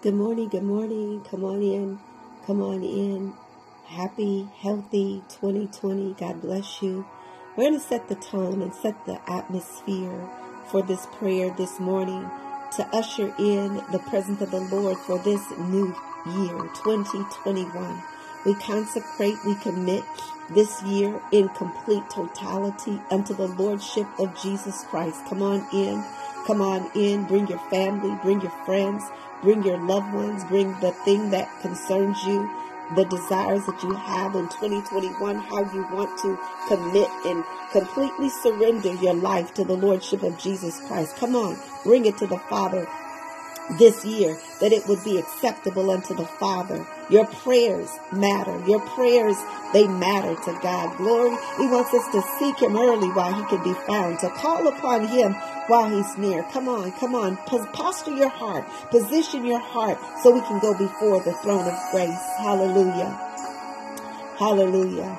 Good morning, good morning. Come on in. Come on in. Happy, healthy 2020. God bless you. We're going to set the tone and set the atmosphere for this prayer this morning to usher in the presence of the Lord for this new year, 2021. We consecrate, we commit this year in complete totality unto the Lordship of Jesus Christ. Come on in. Come on in. Bring your family, bring your friends, bring your loved ones, bring the thing that concerns you, the desires that you have in 2021, how you want to commit and completely surrender your life to the Lordship of Jesus Christ. Come on, bring it to the Father this year that it would be acceptable unto the Father. Your prayers matter. Your prayers, they matter to God. Glory. He wants us to seek him early while he can be found, to call upon him while he's near. Come on, come on. Posture your heart. Position your heart so we can go before the throne of grace. Hallelujah. Hallelujah.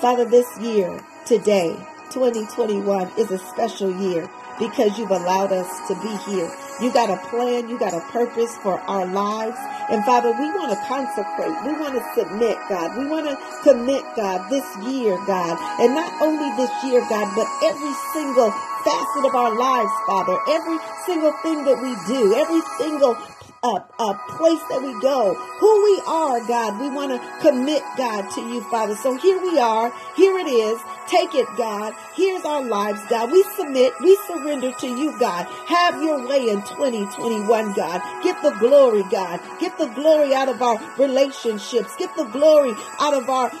Father, this year, today, 2021 is a special year because you've allowed us to be here. You got a plan, you got a purpose for our lives. And Father, we want to consecrate, we want to submit, God. We want to commit, God, this year, God. And not only this year, God, but every single facet of our lives, Father. Every single thing that we do, every single a, a place that we go, who we are, God. We want to commit, God, to you, Father. So here we are. Here it is. Take it, God. Here's our lives, God. We submit. We surrender to you, God. Have your way in 2021, God. Get the glory, God. Get the glory out of our relationships. Get the glory out of our,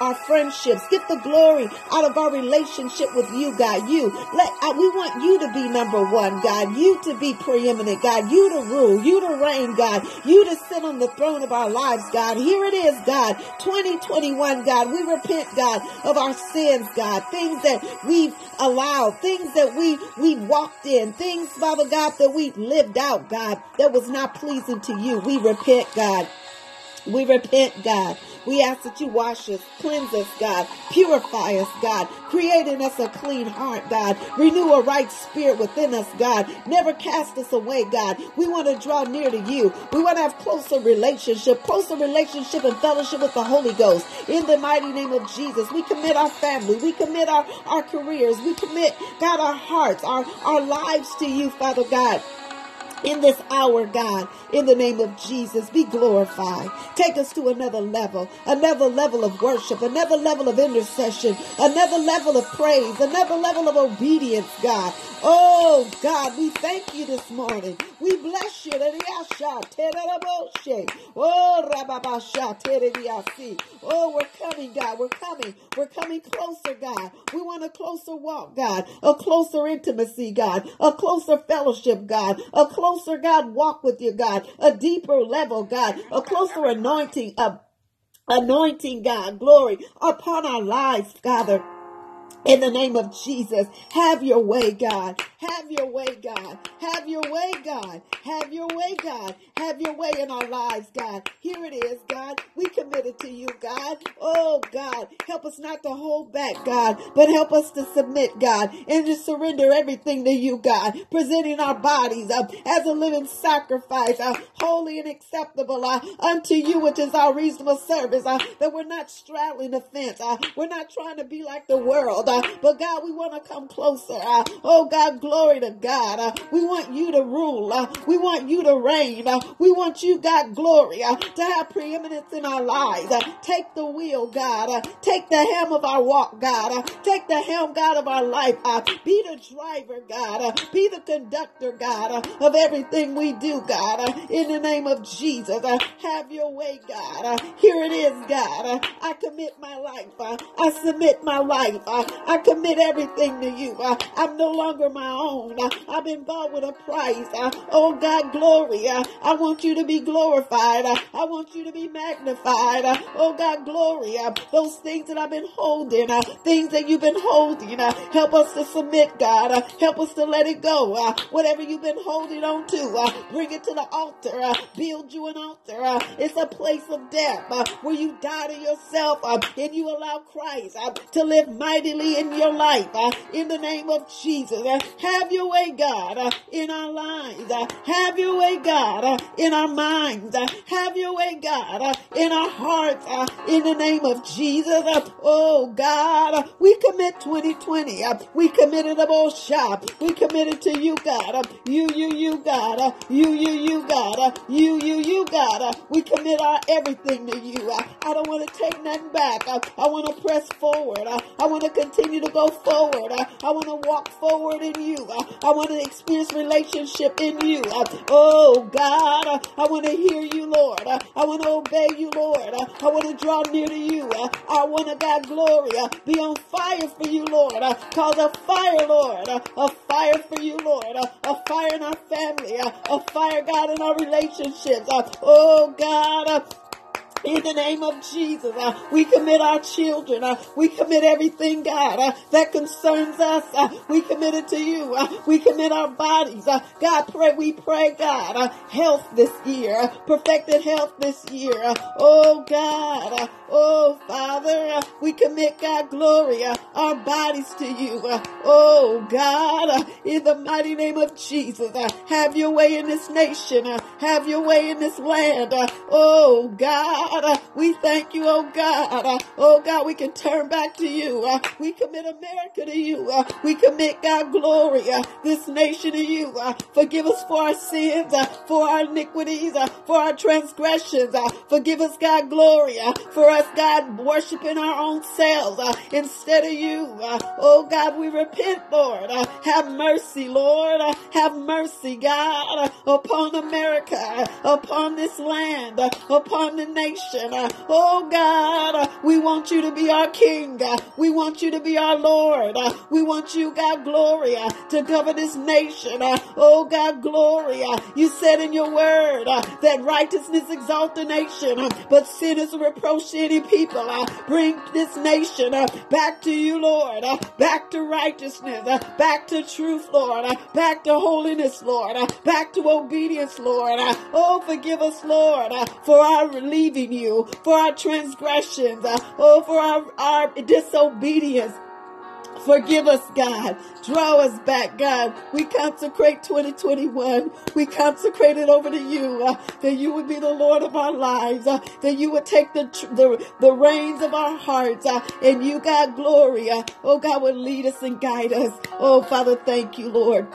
our friendships. Get the glory out of our relationship with you, God. You. Let, uh, we want you to be number one, God. You to be preeminent, God. You to rule. You to reign, God. You to sit on the throne of our lives, God. Here it is, God. 2021, God. We repent, God, of our sins, God. Things that we've allowed, things that we we walked in, things, Father God, that we lived out, God, that was not pleasing to you. We repent, God. We repent, God. We ask that you wash us, cleanse us, God, purify us, God, create in us a clean heart, God, renew a right spirit within us, God. Never cast us away, God. We want to draw near to you. We want to have closer relationship, closer relationship and fellowship with the Holy Ghost. In the mighty name of Jesus, we commit our family, we commit our, our careers, we commit, God, our hearts, our, our lives to you, Father God in this hour, God, in the name of Jesus, be glorified. Take us to another level, another level of worship, another level of intercession, another level of praise, another level of obedience, God. Oh, God, we thank you this morning. We bless you. Oh, Oh, we're coming, God. We're coming. We're coming closer, God. We want a closer walk, God. A closer intimacy, God. A closer fellowship, God. A closer, God, walk with you, God. A deeper level, God. A closer anointing, a anointing, God. Glory upon our lives, Father. In the name of Jesus, have your way, God. Have your way, God. Have your way, God. Have your way, God. Have your way in our lives, God. Here it is, God. We commit it to you, God. Oh, God. Help us not to hold back, God, but help us to submit, God, and to surrender everything to you, God. Presenting our bodies uh, as a living sacrifice, uh, holy and acceptable uh, unto you, which is our reasonable service. Uh, that we're not straddling the fence. Uh, we're not trying to be like the world. Uh, but God, we want to come closer. Uh, oh God, glory to God. Uh, we want you to rule. Uh, we want you to reign. Uh, we want you, God, glory, uh, to have preeminence in our lives. Take the wheel, God. Take the helm of our walk, God. Take the helm, God, of our life. Be the driver, God. Be the conductor, God, of everything we do, God. In the name of Jesus, have your way, God. Here it is, God. I commit my life. I submit my life. I commit everything to you. I'm no longer my own. I've been bought with a price. Oh God, glory. I want you to be glorified. I want you to be magnified. Oh God, glory. Those things that I've been holding, things that you've been holding, help us to submit, God. Help us to let it go. Whatever you've been holding on to, bring it to the altar. Build you an altar. It's a place of death where you die to yourself and you allow Christ to live mightily in your life. Uh, in the name of Jesus, uh, have your way, God, uh, in our lives. Uh, have your way, God, uh, in our minds. Uh, have your way, God, in our hearts. In the name of Jesus, oh God, we commit 2020. Uh, we committed a most shop. We committed to you, God. You, you, you, God. You, you, you, God. You, you, you, God. We commit our everything to you. I don't want to take nothing back. I want to press forward. I want to continue to go forward. Uh, I want to walk forward in you. Uh, I want to experience relationship in you. Uh, oh God, uh, I want to hear you, Lord. Uh, I want to obey you, Lord. Uh, I want to draw near to you. Uh, I want to, God, glory, be on fire for you, Lord. Cause a fire, Lord. A fire for you, Lord. A fire in our family. A fire, God, in our relationships. Oh God, in the name of Jesus, uh, we commit our children. Uh, we commit everything, God, uh, that concerns us. Uh, we commit it to you. Uh, we commit our bodies. Uh, God, pray. We pray, God, health this year, perfected health this year. Oh God, oh Father, we commit God glory, our bodies to you. Oh God, in the mighty name of Jesus, have your way in this nation. Have your way in this land. Oh God. God. Uh, we thank you, oh God. Uh, oh God, we can turn back to you. Uh, we commit America to you. Uh, we commit God glory, uh, this nation to you. Uh, forgive us for our sins, for our iniquities, for our transgressions. forgive us, God, glory, for us, God, worshiping our own selves instead of you. oh God, we repent, Lord. have mercy, Lord. have mercy, God, upon America, upon this land, upon the nation nation. Oh God, we want you to be our King. We want you to be our Lord. We want you, God, glory, to cover this nation. Oh God, glory. You said in your word that righteousness exalt the nation, but sin is a reproach to any people. Bring this nation back to you, Lord. Back to righteousness. Back to truth, Lord. Back to holiness, Lord. Back to obedience, Lord. Oh, forgive us, Lord, for our leaving you, for our transgressions, uh, oh, for our, our disobedience. Forgive us, God. Draw us back, God. We consecrate 2021. We consecrate it over to you, uh, that you would be the Lord of our lives, uh, that you would take the, the, the reins of our hearts, uh, and you, God, glory. Uh, oh, God, would lead us and guide us. Oh, Father, thank you, Lord.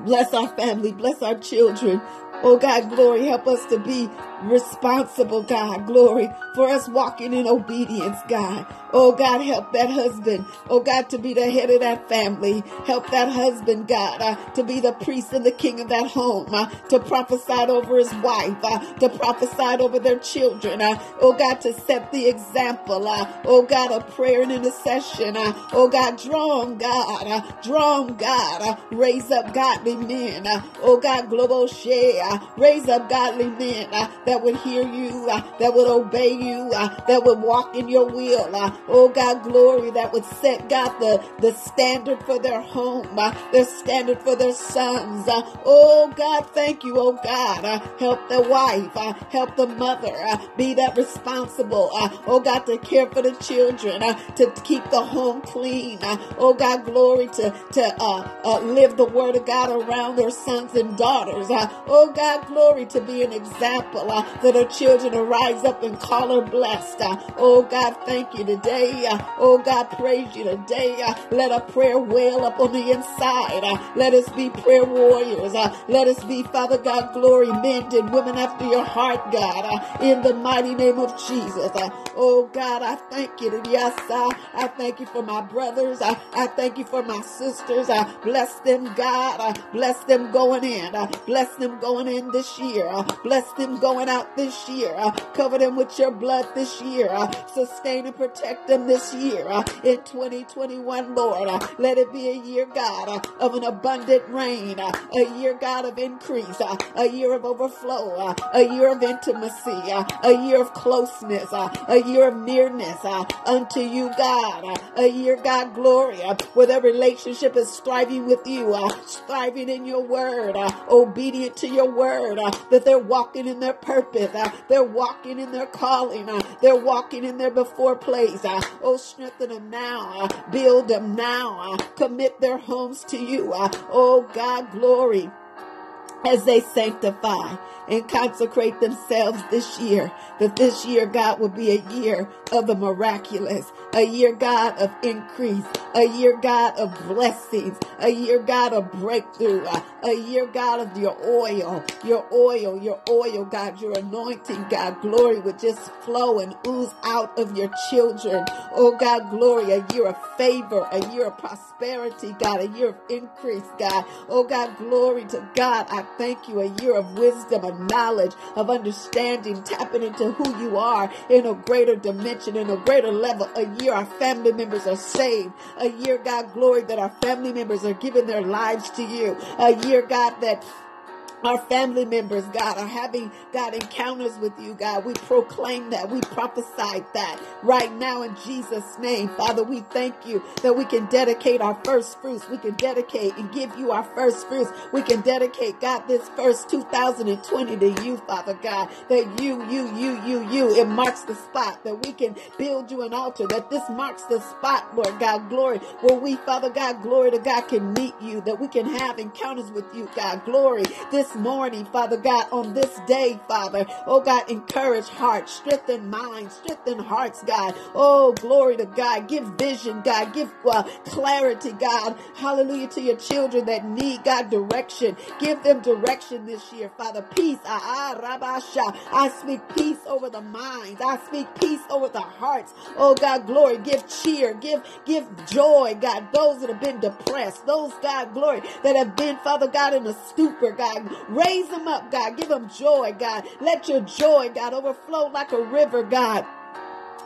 Bless our family. Bless our children. Oh, God, glory. Help us to be responsible, God. Glory for us walking in obedience, God. Oh God, help that husband. Oh God, to be the head of that family. Help that husband, God, uh, to be the priest and the king of that home. Uh, to prophesy over his wife. Uh, to prophesy over their children. Uh, oh God, to set the example. Uh, oh God, of prayer and intercession. Uh, oh God, draw them, God. Draw them, God. Raise up godly men. Uh, oh God, global share. Uh, raise up godly men uh, that would hear you, that would obey you, that would walk in your will. Oh God, glory that would set God the, the standard for their home, uh, the standard for their sons. Oh God, thank you, oh God. Help the wife, help the mother, be that responsible. Oh God, to care for the children, to keep the home clean. Oh God, glory to, to uh, uh, live the word of God around their sons and daughters. Uh, oh God, glory to be an example uh, that our children will rise up and call her blessed. Uh, oh God, thank you today. Uh, oh God, praise you today. Uh, let a prayer well up on the inside. Uh, let us be prayer warriors. Let us be, Father God, glory men and women after your heart, God, in the mighty name of Jesus. Oh God, I thank you. Yes, I thank you for my brothers. I thank you for my sisters. Bless them, God. Bless them going in. Uh, bless them going in this year. Uh, bless them going out this year. Uh, cover them with your blood this year. Uh, sustain and protect them this year. Uh, in 2021, Lord, uh, let it be a year, God, of an abundant rain. A year, God, of increase. A year of overflow. A year of intimacy. A year of closeness. A year of nearness unto you, God. A year, God, glory, where their relationship is striving with you, uh, in your word, uh, obedient to your word, uh, that they're walking in their purpose. Uh, they're walking in their calling. Uh, they're walking in their before place. Uh, oh, strengthen them now. Uh, build them now. Commit their homes to you. Oh, God, glory as they sanctify and consecrate themselves this year. That this year, God, will be a year of the miraculous, a year, God, of increase, a year, God, of blessings, a year, God, of breakthrough, a year, God, of your oil, your oil, your oil, God, your anointing, God, glory would just flow and ooze out of your children. Oh, God, glory, a year of favor, a year of prosperity, God, a year of increase, God. Oh, God, glory to God. I thank you, a year of wisdom, of knowledge, of understanding, tapping into who you are in a greater dimension, in a greater level. A year our family members are saved. A year, God, glory, that our family members are giving their lives to you. A year, God, that our family members, God, are having, God, encounters with you, God. We proclaim that. We prophesy that right now in Jesus' name. Father, we thank you that we can dedicate our first fruits. We can dedicate and give you our first fruits. We can dedicate, God, this first 2020 to you, Father God, that you, you, you, you, you, it marks the spot that we can build you an altar, that this marks the spot, Lord God, glory, where we, Father God, glory to God, can meet you, that we can have encounters with you, God, glory. This morning, Father God, on this day, Father. Oh God, encourage hearts, strengthen minds, strengthen hearts, God. Oh, glory to God. Give vision, God. Give uh, clarity, God. Hallelujah to your children that need, God, direction. Give them direction this year, Father. Peace. Ah, ah. I speak peace over the minds. I speak peace over the hearts. Oh God, glory. Give cheer. Give, give joy, God. Those that have been depressed. Those, God, glory, that have been, Father God, in a stupor, God. Raise them up, God. Give them joy, God. Let your joy, God, overflow like a river, God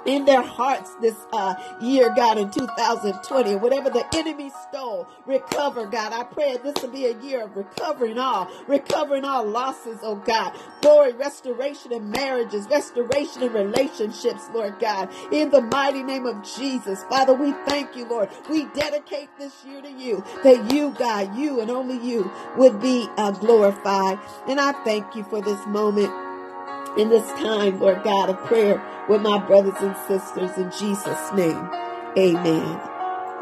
in their hearts this uh, year, God, in 2020. Whatever the enemy stole, recover, God. I pray this will be a year of recovering all, recovering all losses, oh God. Glory, restoration in marriages, restoration in relationships, Lord God. In the mighty name of Jesus. Father, we thank you, Lord. We dedicate this year to you, that you, God, you and only you would be uh, glorified. And I thank you for this moment in this time, Lord God, of prayer with my brothers and sisters in Jesus' name. Amen.